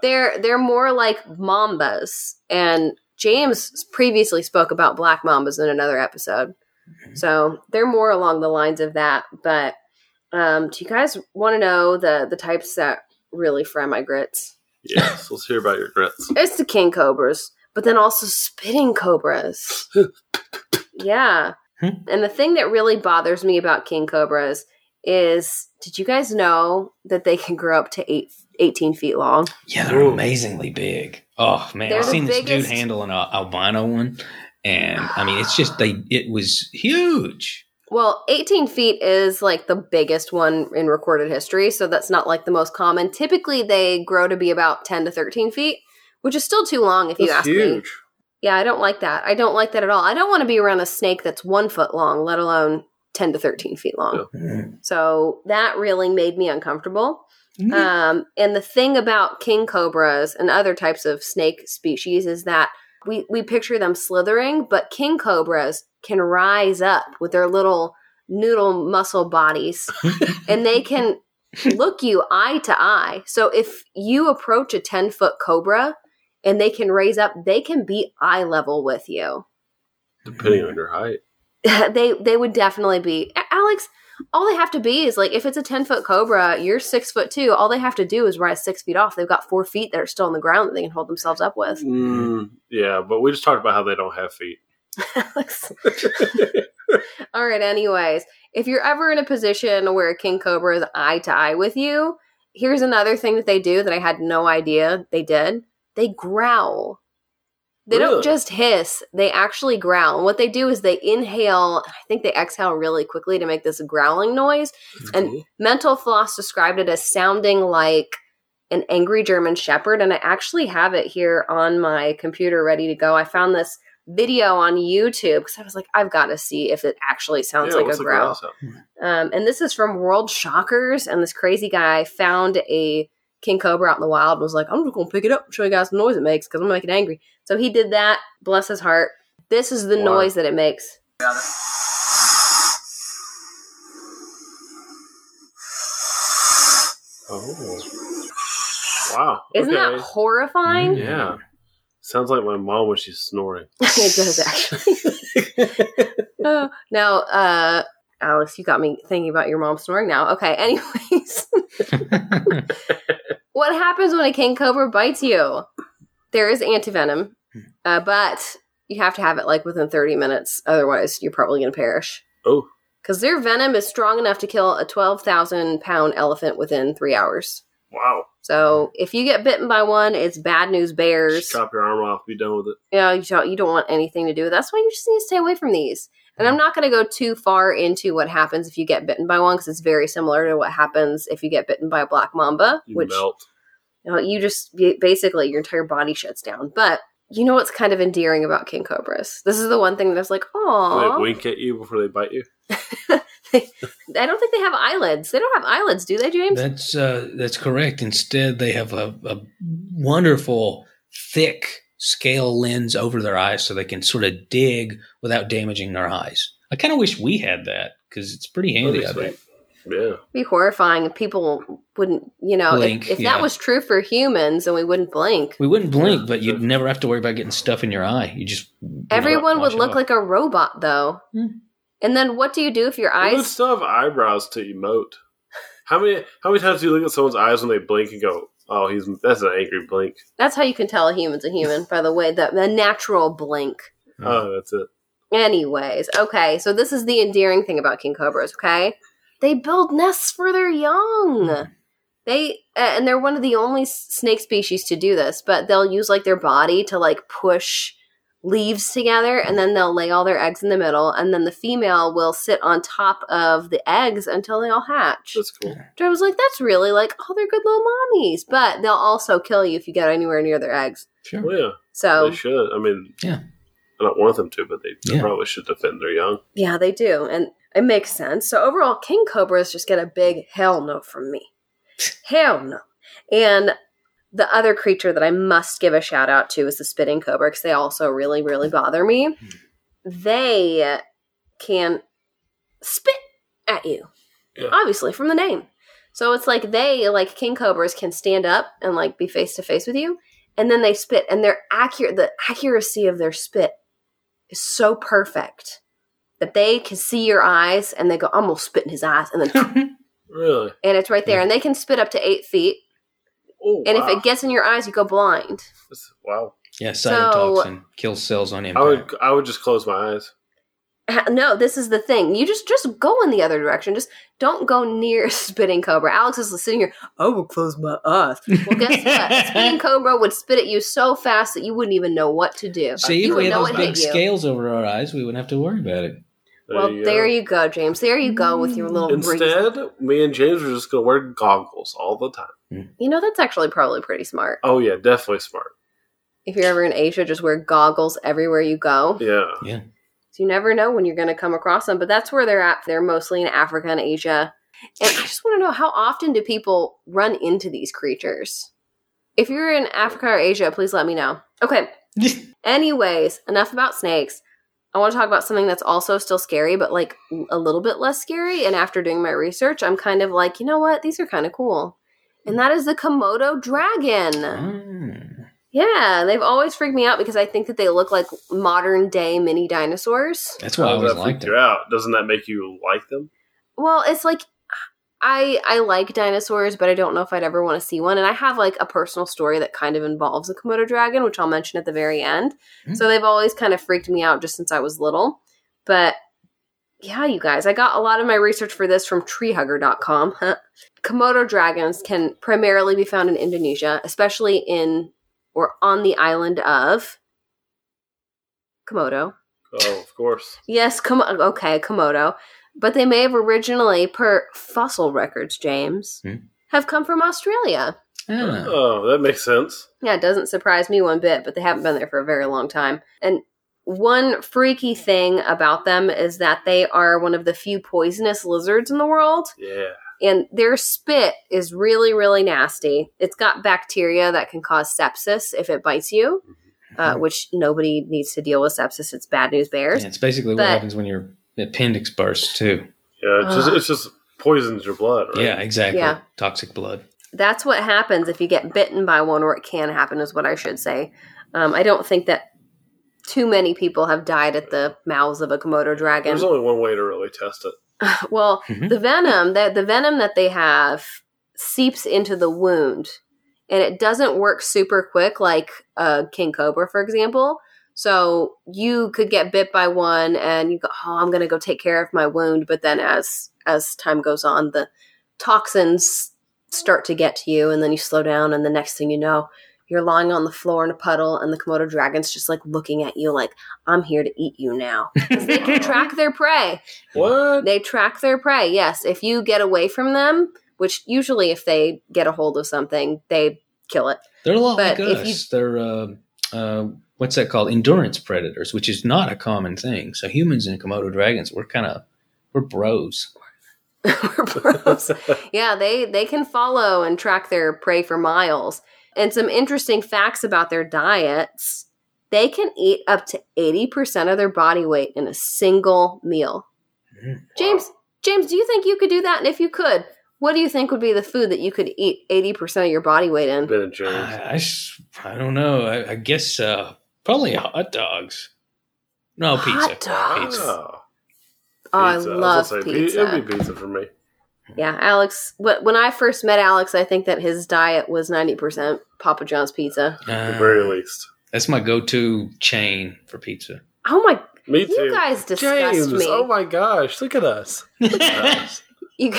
they're they're more like mambas. And James previously spoke about black mambas in another episode, so they're more along the lines of that. But um, do you guys want to know the the types that really fry my grits? yes, let's hear about your grits. <laughs> It's the king cobras, but then also spitting cobras. yeah. Hmm. And the thing that really bothers me about king cobras is did you guys know that they can grow up to eight, 18 feet long? Yeah, they're Ooh. amazingly big. Oh man, They're I've the seen this dude handle an albino one, and I mean, it's just they. It was huge. Well, 18 feet is like the biggest one in recorded history, so that's not like the most common. Typically, they grow to be about 10 to 13 feet, which is still too long if you That's ask me. Yeah, I don't like that. I don't like that at all. I don't want to be around a snake that's one foot long, let alone 10 to 13 feet long. Mm. So that really made me uncomfortable. Mm. Um, and the thing about king cobras and other types of snake species is that we, we picture them slithering, but king cobras can rise up with their little noodle muscle bodies <laughs> and they can look you eye to eye. So if you approach a 10 foot cobra and they can raise up, they can be eye level with you. Depending on your height. <laughs> they they would definitely be Alex. All they have to be is like if it's a ten foot cobra, you're six foot two. All they have to do is rise six feet off. They've got four feet that are still on the ground that they can hold themselves up with. Mm, yeah, but we just talked about how they don't have feet. <laughs> Alex. <laughs> All right. Anyways, if you're ever in a position where a king cobra is eye to eye with you, here's another thing that they do that I had no idea they did. They growl. They Really? don't just hiss, they actually growl. And what they do is they inhale, I think they exhale really quickly to make this growling noise. And. Mental Floss described it as sounding like an angry German Shepherd. And I actually have it here on my computer ready to go. I found this video on YouTube because I was like, I've got to see if it actually sounds Yeah, like a growl. sound? Um, and this is from World Shockers. And this crazy guy found a king cobra out in the wild and was like, I'm just going to pick it up and show you guys the noise it makes because I'm going to make it angry. So he did that. Bless his heart. This is the Wow. noise that it makes. Oh. Wow. Isn't okay. that horrifying? Yeah. Sounds like my mom when she's snoring. <laughs> it does actually. <laughs> Oh, now, uh, Alex, you got me thinking about your mom snoring now. Okay, anyways. <laughs> what happens when a king cobra bites you? There is antivenom, uh, but you have to have it like within 30 minutes. Otherwise, you're probably going to perish. Oh, Because their venom is strong enough to kill a 12,000 pound elephant within three hours. wow. So if you get bitten by one, it's bad news bears. Just chop your arm off, be done with it. Yeah, you don't, you don't want anything to do with it. That's why you just need to stay away from these. And I'm not going to go too far into what happens if you get bitten by one because it's very similar to what happens if you get bitten by a black mamba, You which melt. you know you just basically your entire body shuts down. But you know what's kind of endearing about king cobras? This is the one thing that's like, oh, They wink at you before they bite you. <laughs> I don't think they have eyelids. They don't have eyelids, do they, James? That's uh, that's correct. Instead, they have a, a wonderful, thick scale lens over their eyes, so they can sort of dig without damaging their eyes. I kind of wish we had that because it's pretty handy. That'd I think. Yeah. Be horrifying if people wouldn't, you know, Blink, if, if yeah. that was true for humans, and we wouldn't blink. We wouldn't blink, Yeah, but you'd never have to worry about getting stuff in your eye. You just you know, Everyone wash would look like a robot, though. Hmm. And then what do you do if your eyes You would still have eyebrows to emote. How many how many times do you look at someone's eyes when they blink and go, "Oh, he's that's an angry blink." That's how you can tell a human's a human, by the way, the, the natural blink. Oh, that's it. Anyways, okay, so this is the endearing thing about king cobras, okay? They build nests for their young. They and they're one of the only snake species to do this, but they'll use like their body to like push leaves together and then they'll lay all their eggs in the middle and then the female will sit on top of the eggs until they all hatch. That's cool. Which I was like, that's really like, oh, they're good little mommies, but they'll also kill you if you get anywhere near their eggs. Sure. Well, yeah, So they should. I mean, Yeah. I don't want them to, but they, they Yeah. probably should defend their young. Yeah, they do. And it makes sense. So overall, king cobras just get a big hell no from me. <laughs> hell no. And the other creature that I must give a shout out to is the spitting cobra because they also really, really bother me. Hmm. They can spit at you, Yeah. obviously, from the name. So it's like they, like king cobras, can stand up and like be face to face with you, and then they spit, and they're accurate, the accuracy of their spit is so perfect that they can see your eyes and they go, I'm gonna spit in his eyes, and then <laughs> <laughs> Really? and it's right there, hmm. and they can spit up to eight feet, Oh, and wow. if it gets in your eyes, you go blind. Wow. Yeah, So- cytotoxin kills cells on I impact. would I would just close my eyes. No, this is the thing. You just just go in the other direction. Just don't go near <laughs> spitting cobra. Alex is sitting here. I will close my eyes. Well, guess what? <laughs> spitting cobra would spit at you so fast that you wouldn't even know what to do. See, you if we would had know those it big scales over our eyes, we wouldn't have to worry about it. There Well, you there you go, James. There you go with your little breeze. Instead, me and James are just gonna wear goggles all the time. You know that's actually probably pretty smart. Oh yeah, definitely smart. If you're ever in Asia, just wear goggles everywhere you go. Yeah, Yeah. So you never know when you're going to come across them. But that's where they're at. They're mostly in Africa and Asia. And I just want to know how often do people run into these creatures? If you're in Africa or Asia, please let me know. Okay. <laughs> Anyways, enough about snakes. I want to talk about something that's also still scary, but like a little bit less scary. And after doing my research, I'm kind of like, you know what? These are kind of cool. And that is the Komodo dragon. Mm. Yeah, they've always freaked me out because I think that they look like modern day mini dinosaurs. That's why I How does always that liked it. you out? Doesn't that make you like them? Well, it's like I I like dinosaurs, but I don't know if I'd ever want to see one. And I have like a personal story that kind of involves a Komodo dragon, which I'll mention at the very end. Mm. So they've always kind of freaked me out just since I was little. But yeah, you guys, I got a lot of my research for this from treehugger.com. <laughs> Komodo dragons can primarily be found in Indonesia, especially in or on the island of Komodo. Oh, of course. Yes, Kom- okay, Komodo. But they may have originally, per fossil records, James, Hmm. have come from Australia. Ah. Oh, that makes sense. Yeah, it doesn't surprise me one bit, but they haven't been there for a very long time. And one freaky thing about them is that they are one of the few poisonous lizards in the world, Yeah. and their spit is really, really nasty. It's got bacteria that can cause sepsis if it bites you, uh, which nobody needs to deal with sepsis. It's bad news bears. Yeah, it's basically But- what happens when your appendix bursts too. Yeah. It's just Ugh. it's just poisons your blood, right? Yeah, exactly. Yeah. Toxic blood. that's what happens if you get bitten by one, or it can happen, is what I should say. Um, I don't think that too many people have died at the mouths of a Komodo dragon. There's only one way to really test it. <laughs> well, Mhm. the venom that the venom that they have seeps into the wound, and it doesn't work super quick like a king cobra, for example. So you could get bit by one, and you go, "Oh, I'm going to go take care of my wound." But then, as as time goes on, the toxins start to get to you, and then you slow down, and the next thing you know, you're lying on the floor in a puddle, and the Komodo dragon's just like looking at you, like, "I'm here to eat you now. they can <laughs> track their prey. What? They track their prey. Yes, if you get away from them, which usually if they get a hold of something, they kill it. They're a lot But like us. you- They're uh, uh, what's that called? Endurance predators, which is not a common thing. So humans and Komodo dragons, we're kind of we're bros. <laughs> We're pros. yeah, they they can follow and track their prey for miles. And some interesting facts about their diets. They can eat up to 80% of their body weight in a single meal. Mm. James, James, do you think you could do that? And if you could, what do you think would be the food that you could eat 80% of your body weight in? Ben and James. I, I s- I don't know. I, I guess uh, probably hot dogs. No Hot pizza. dogs? Pizza. Oh, Oh, I pizza. love gonna say, pizza. It would be pizza for me. Yeah, Alex. When I first met Alex, I think that his diet was ninety percent Papa John's pizza. At the Uh, very least. That's my go-to chain for pizza. Oh my! Me too. You guys disgust James, me. oh my gosh, look at us. <laughs> You, g- you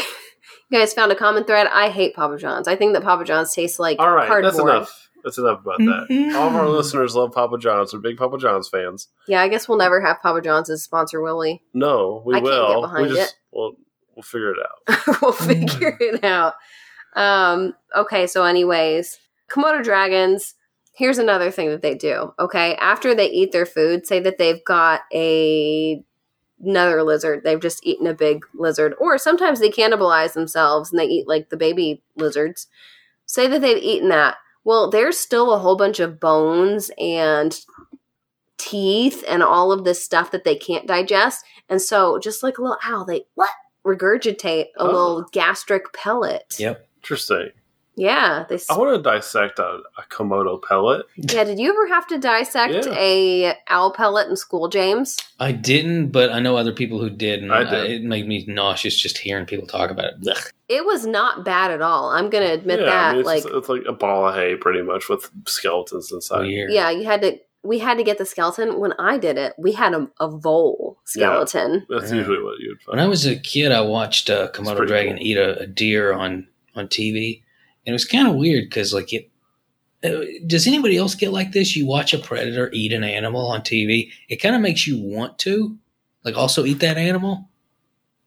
guys found a common thread. I hate Papa John's. I think that Papa John's tastes like All right, cardboard. that's enough. That's enough about that. All of our listeners love Papa John's. We're big Papa John's fans. Yeah, I guess we'll never have Papa John's as sponsor, will we? No, we I can't will. get behind we just we'll we'll figure it out. <laughs> we'll figure it out. Um, okay, so anyways, Komodo dragons, here's another thing that they do. Okay, after they eat their food, say that they've got a another lizard, they've just eaten a big lizard, or sometimes they cannibalize themselves and they eat like the baby lizards. Say that they've eaten that. Well, there's still a whole bunch of bones and teeth and all of this stuff that they can't digest. And so just like a little owl, they what? Regurgitate a Oh. little gastric pellet. Yep. Interesting. Yeah. They s- I want to dissect a, a Komodo pellet. Yeah, did you ever have to dissect Yeah. a owl pellet in school, James? I didn't, but I know other people who did, and I I it made me nauseous just hearing people talk about it. Blech. It was not bad at all. I'm gonna admit yeah, that. I mean, it's, like just- it's like a ball of hay, pretty much, with skeletons inside. Weird. yeah, you had to we had to get the skeleton. When I did it, we had a, a vole skeleton. That's Yeah. usually what you'd When. I was a kid, I watched uh, Komodo dragon cool. eat a, a deer on on TV, and it was kind of weird because like it. uh, Does anybody else get like this? You watch a predator eat an animal on TV, it kind of makes you want to, like, also eat that animal.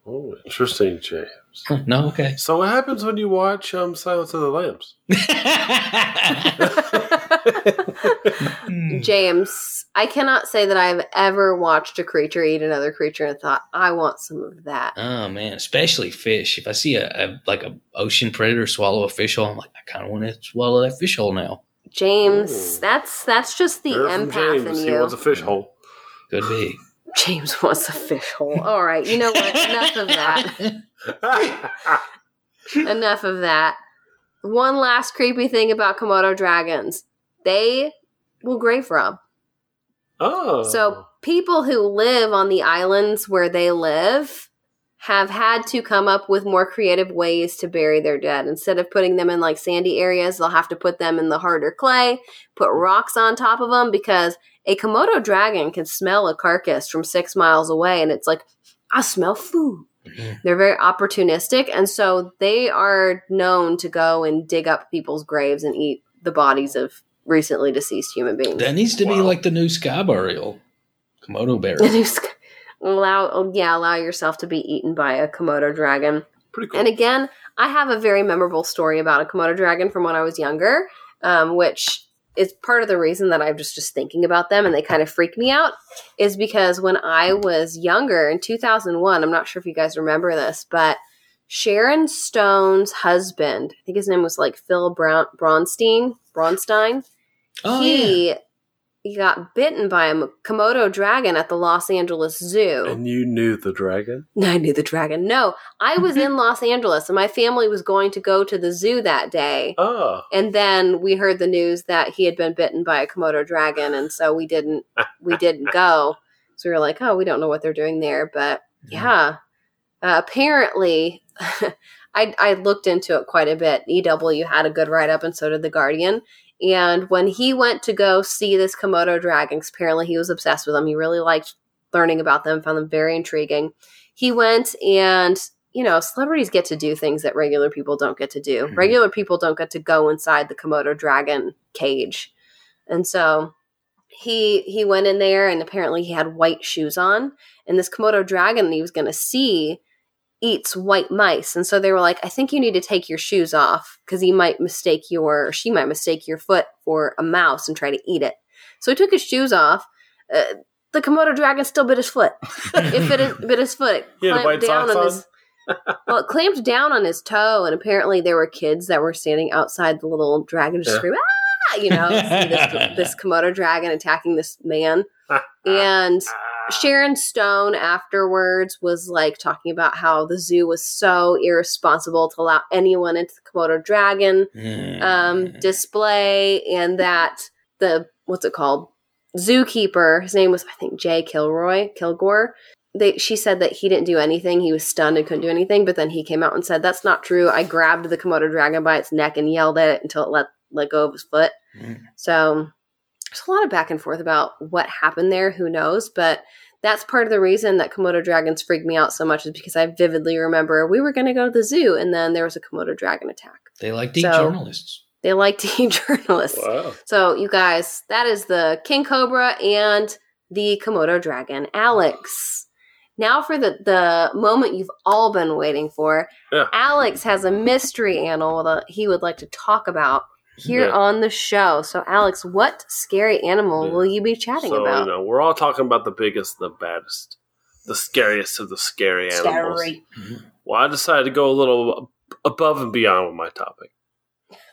oh, interesting, James. Huh, no, okay. So, what happens when you watch um, Silence of the Lambs? <laughs> <laughs> James, I cannot say that I've ever watched a creature eat another creature and thought, I want some of that. Oh man, especially fish. If I see a, a like a ocean predator swallow a fish whole, I'm like, I kind of want to swallow that fish whole now. James, Ooh. that's that's just the Heard from empath James. in He you. wants a fish hole. Could be. <laughs> James wants a fish hole. All right, you know what? Enough of that. <laughs> Enough of that. One last creepy thing about Komodo dragons. They will grave rob. oh. So people who live on the islands where they live have had to come up with more creative ways to bury their dead. Instead of putting them in like sandy areas, they'll have to put them in the harder clay, put rocks on top of them because a Komodo dragon can smell a carcass from six miles away and it's like, I smell food. Mhm. They're very opportunistic and so they are known to go and dig up people's graves and eat the bodies of recently deceased human beings. That needs to be like the new sky burial, Komodo And burial. <laughs> you allow oh, yeah allow yourself to be eaten by a komodo dragon Pretty cool. and again i have a very memorable story about a komodo dragon from when i was younger um, which is part of the reason that i'm just just thinking about them and they kind of freak me out is because when i was younger in 2001 i'm not sure if you guys remember this but sharon stone's husband i think his name was like phil Brown- bronstein bronstein Oh yeah. he he got bitten by a komodo dragon at the los angeles zoo and you knew the dragon? No, <laughs> I knew the dragon. No, I was in Los Angeles and my family was going to go to the zoo that day. Oh. And then we heard the news that he had been bitten by a Komodo dragon and so we didn't we didn't go. So we were like, "Oh, we don't know what they're doing there." But yeah. Uh, apparently, <laughs> I, I looked into it quite a bit. EW had a good write up, and so did The Guardian. And when he went to go see this Komodo dragon, apparently he was obsessed with them, he really liked learning about them, found them very intriguing. He went and, you know, celebrities get to do things that regular people don't get to do. Mhm. Regular people don't get to go inside the Komodo dragon cage. And so he he went in there and apparently he had white shoes on and this Komodo dragon that he was going to see eats white mice. And so they were like, I think you need to take your shoes off because he might mistake your, or she might mistake your foot for a mouse and try to eat it. So he took his shoes off. Uh, the Komodo dragon still bit his foot. <laughs> It bit his, bit his foot. It <laughs> had white socks on? his. <laughs> Well, it clamped down on his toe, and apparently there were kids that were standing outside the little dragon, just Yeah. screaming, "Ah!" You know, see this, this Komodo dragon attacking this man, and <laughs> Sharon Stone afterwards was like talking about how the zoo was so irresponsible to allow anyone into the Komodo dragon um, Mm. display, and that the what's it called zookeeper, his name was I think Jay Kilroy Kilgore. They, she said that he didn't do anything. He was stunned and couldn't do anything. But then he came out and said, "That's not true. I grabbed the Komodo dragon by its neck and yelled at it until it let let go of his foot." Mm. So there's a lot of back and forth about what happened there. Who knows? But that's part of the reason that Komodo dragons freaked me out so much is because I vividly remember we were going to go to the zoo and then there was a Komodo dragon attack. They like to eat journalists. They like to <laughs> eat journalists. Wow. So, you guys, that is the King Cobra and the Komodo dragon. Alex, now for the, the moment you've all been waiting for. Yeah. Alex has a mystery animal that he would like to talk about here Yeah. on the show. So, Alex, what scary animal Yeah. will you be chatting so, about? you know, we're all talking about the biggest, the baddest, the scariest of the scary animals. Mm-hmm. Well, I decided to go a little above and beyond with my topic.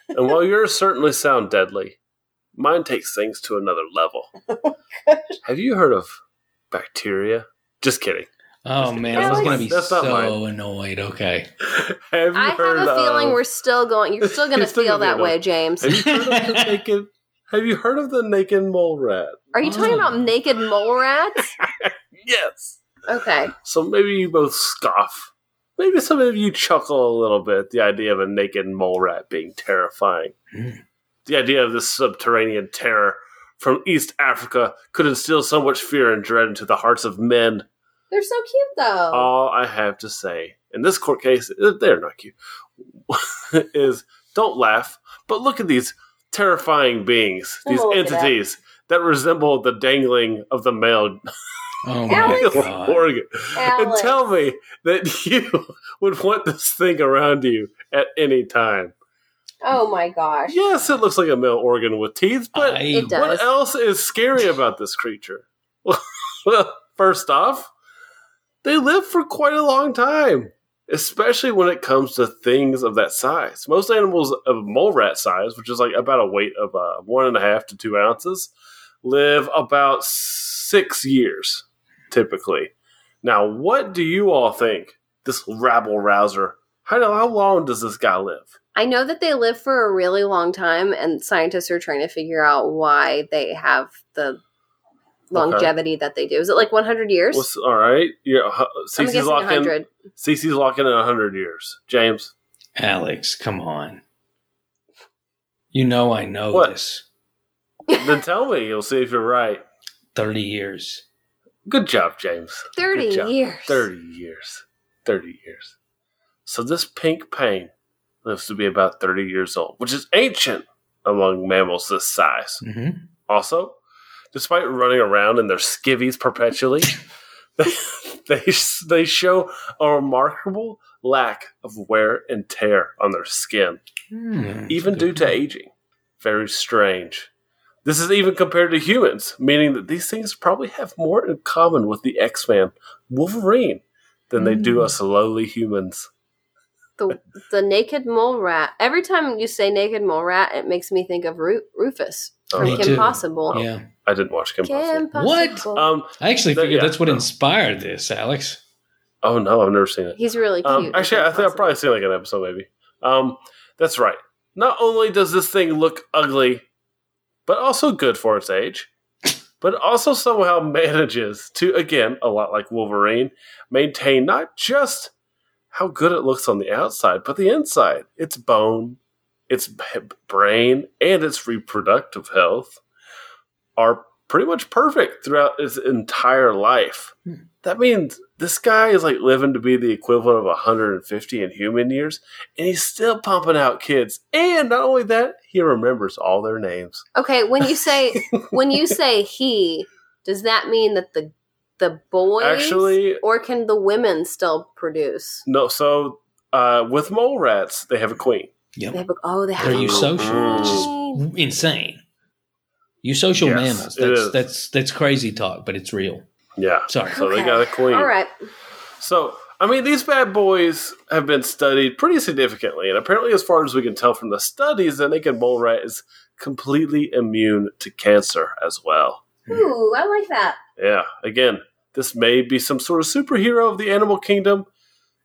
And while yours certainly sound deadly, mine takes things to another level. <laughs> Have you heard of bacteria? Just kidding. Oh man, I was gonna be That's not so annoyed. Okay. <laughs> Have you I heard have a feeling of, we're still going. You're still going to You're still feel gonna that way. James. Have you heard of the <laughs> naked? Have you heard of the naked mole rat? Are you talking Oh. about naked mole rats? <laughs> Yes. Okay. So maybe you both scoff. Maybe some of you chuckle a little bit at the idea of a naked mole rat being terrifying. Mm. The idea of this subterranean terror from East Africa could instill so much fear and dread into the hearts of men. They're so cute, though. All I have to say in this court case, uh, they're not cute, <laughs> is don't laugh, but look at these terrifying beings, I'm these gonna look it up. entities that resemble the dangling of the male <laughs> Oh my <laughs> Alex. god. organ. And tell me that you would want this thing around you at any time. Oh my gosh. Yes, it looks like a male organ with teeth, but I- what else is scary about this creature? well, first off, they live for quite a long time, especially when it comes to things of that size. Most animals of mole rat size, which is like about a weight of uh, one and a half to two ounces, live about six years typically. Now, what do you all think? This rabble rouser. How, how long does this guy live? I know that they live for a really long time, and scientists are trying to figure out why they have the longevity that they do. Is it like 100 years? What's, all right, yeah. uh, I'm Cece's locking. 100. Cece's locking in hundred years. James, Alex, come on. You know I know What? this. then tell me. You'll see if you're right. Thirty years. Good job, James. 30 job. years. Thirty years. Thirty years. So this pink pain lives to be about thirty years old, which is ancient among mammals this size. hmm Also, despite running around in their skivvies perpetually, <laughs> they they show a remarkable lack of wear and tear on their skin, Hmm, even due to aging. Very strange. This is even compared to humans, meaning that these things probably have more in common with the X Man Wolverine than they do Mm. us lowly humans. The, the naked mole rat. Every time you say naked mole rat, it makes me think of Ru- Rufus Oh, from Me Kim too. Possible. Yeah. I didn't watch Kim Possible. Kim What? Possible. Um. I actually figured yeah, that's what no. inspired this, Alex. Oh no, I've never seen it. He's really cute. Um, actually, Kim I think I've probably seen like an episode, maybe. Um, that's right. Not only does this thing look ugly, but also good for its age. <laughs> but also somehow manages to, again, a lot like Wolverine, maintain not just how good it looks on the outside, but the inside. Its bone, its brain, and its reproductive health are pretty much perfect throughout its entire life. Hmm. That means this guy is like living to be the equivalent of 150 in human years, and he's still pumping out kids. And not only that, he remembers all their names. Okay, when you say <laughs> when you say he, does that mean that the the boys Actually- or can the women still produce? No, so uh, with mole rats, they have a queen. They Yep. have a, oh, they have They're a eusocial, which queen. is insane. Eusocial Yes, mammals. it That's that's that's crazy talk, but it's real. Yeah. Sorry. So they got a queen. All right. So, I mean, these bad boys have been studied pretty significantly, and apparently, as far as we can tell from the studies, the naked mole rat is completely immune to cancer as well. Ooh, I like that. Yeah, again, this may be some sort of superhero of the animal kingdom.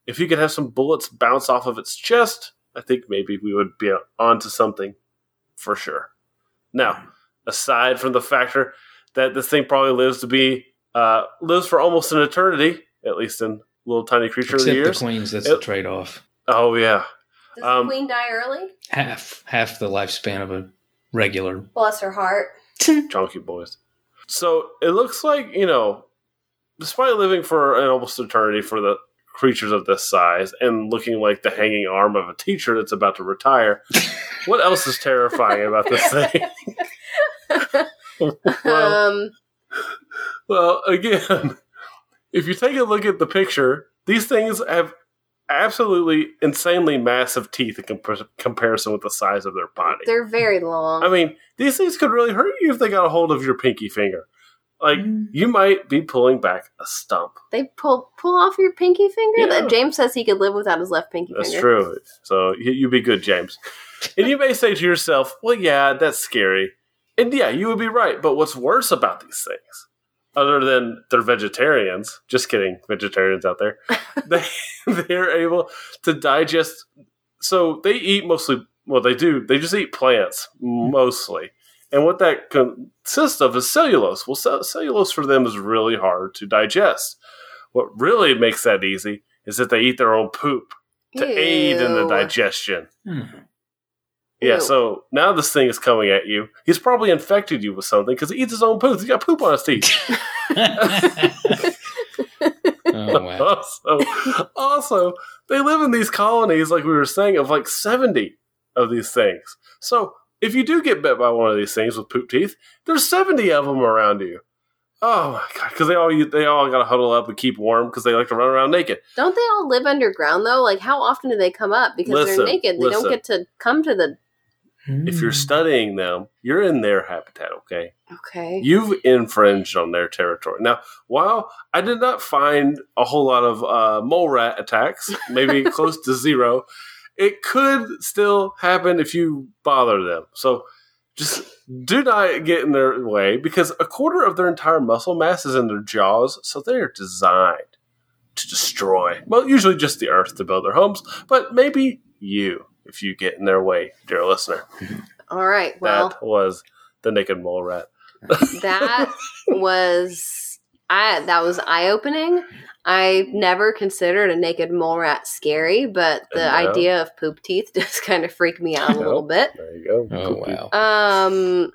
If you could have some bullets bounce off of its chest, I think maybe we would be onto something for sure. Now, aside from the factor that this thing probably lives to be uh, lives for almost an eternity, at least in little tiny creature of Except the the years. queens, that's It- the trade off. Oh yeah, Does Um, the queen die early? Half half the lifespan of a regular. Bless her heart. <laughs> chunky boys. So it looks like you know, despite living for an almost eternity for the creatures of this size and looking like the hanging arm of a teacher that's about to retire, what else is terrifying about this <laughs> thing? <laughs> well, um, well, again, if you take a look at the picture, these things have absolutely insanely massive teeth in comp- comparison with the size of their body. they're very long. I mean, these things could really hurt you if they got a hold of your pinky finger. Like, Mm. you might be pulling back a stump. they pull pull off your pinky finger. Yeah. That James says he could live without his left pinky finger. That's finger. true. So you, you be good, James. and you may say to yourself, well, yeah, that's scary. And yeah, you would be right. But what's worse about these things, other than they're vegetarians, just kidding, vegetarians out there, <laughs> they, they're able to digest. So they eat mostly, well, they do, they just eat plants mostly. And what that consists of is cellulose. Well, ce- cellulose for them is really hard to digest. What really makes that easy is that they eat their own poop to aid in the digestion. Hmm. Yeah, Ew. so now this thing is coming at you. He's probably infected you with something because he eats his own poop. He's got poop on his teeth. <laughs> <laughs> oh wow. <laughs> also, also, they live in these colonies, like we were saying, of like 70 of these things. So if you do get bit by one of these things with poop teeth, there's 70 of them around you. Oh my god! Because they all they all got to huddle up and keep warm because they like to run around naked. Don't they all live underground though? Like, how often do they come up? Because Listen, they're naked. They listen. don't get to come to the. If you're Hmm. studying them, you're in their habitat. Okay, Okay. You've infringed on their territory. Now, while I did not find a whole lot of uh, mole rat attacks, maybe <laughs> close to zero, it could still happen if you bother them. So just do not get in their way because a quarter of their entire muscle mass is in their jaws, so they are designed to destroy. Well, usually just the earth to build their homes, but maybe you if you get in their way, dear listener. <laughs> All right. Well, that was the naked mole rat. that <laughs> was I. That was eye opening. I never considered a naked mole rat scary, but the No. idea of poop teeth <laughs> does kind of freak me out a little bit. There you go. Oh wow. Um,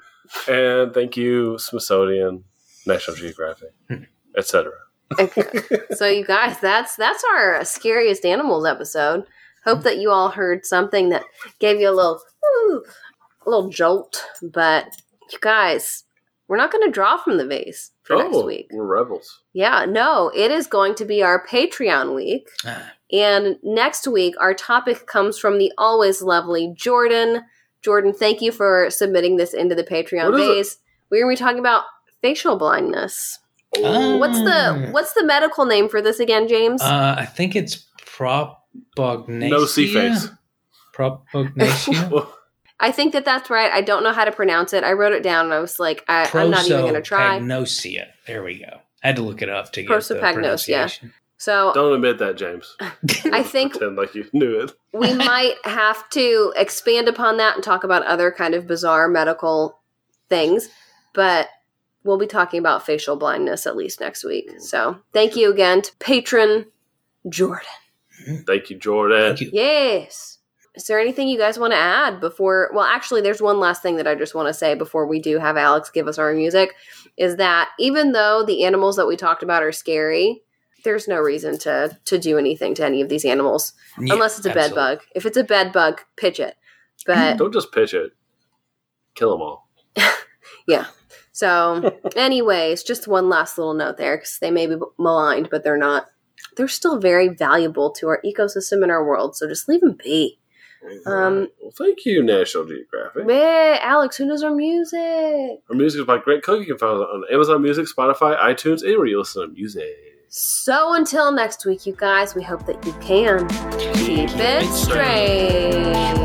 And thank you, Smithsonian, National Geographic, <laughs> etc. okay. so you guys, that's that's our scariest animals episode. Hope that you all heard something that gave you a little, woo, a little jolt. But you guys, we're not going to draw from the vase for next week. Oh, we're rebels. Yeah, no, it is going to be our Patreon week. Ah, And next week, our topic comes from the always lovely Jordan. Jordan, thank you for submitting this into the Patreon What is it? base. We're going to be talking about facial blindness. Ah. What's the what's the medical name for this again, James? Uh, I think it's propagnasia. No sea face. Propagnasia. <laughs> Well, I think that that's right. I don't know how to pronounce it. I wrote it down and I was like, I, I'm not even going to try. Prosopagnosia. There we go. I had to look it up to get the Prosopagnosia. pronunciation. So don't admit that, James. <laughs> I think Pretend like you knew it. we <laughs> might have to expand upon that and talk about other kind of bizarre medical things. But we'll be talking about facial blindness at least next week. Mm, so thank you again to patron Jordan. Thank you, Jordan. Thank you. Yes. Is there anything you guys want to add before? Well, actually, there's one last thing that I just want to say before we do have Alex give us our music is that even though the animals that we talked about are scary, there's no reason to to do anything to any of these animals Yeah, unless it's a bed bug. If it's a bed bug, pitch it. But Don't just pitch it. Kill them all. <laughs> yeah. So, <laughs> anyways, just one last little note there because they may be maligned, but they're not. They're still very valuable to our ecosystem and our world. So just leave them be. Um, well, thank you, National Geographic. Hey, Alex, who knows our music? Our music is by Great Cook. You can find it on Amazon Music, Spotify, iTunes, anywhere you listen to music. So until next week, you guys, we hope that you can keep it strange.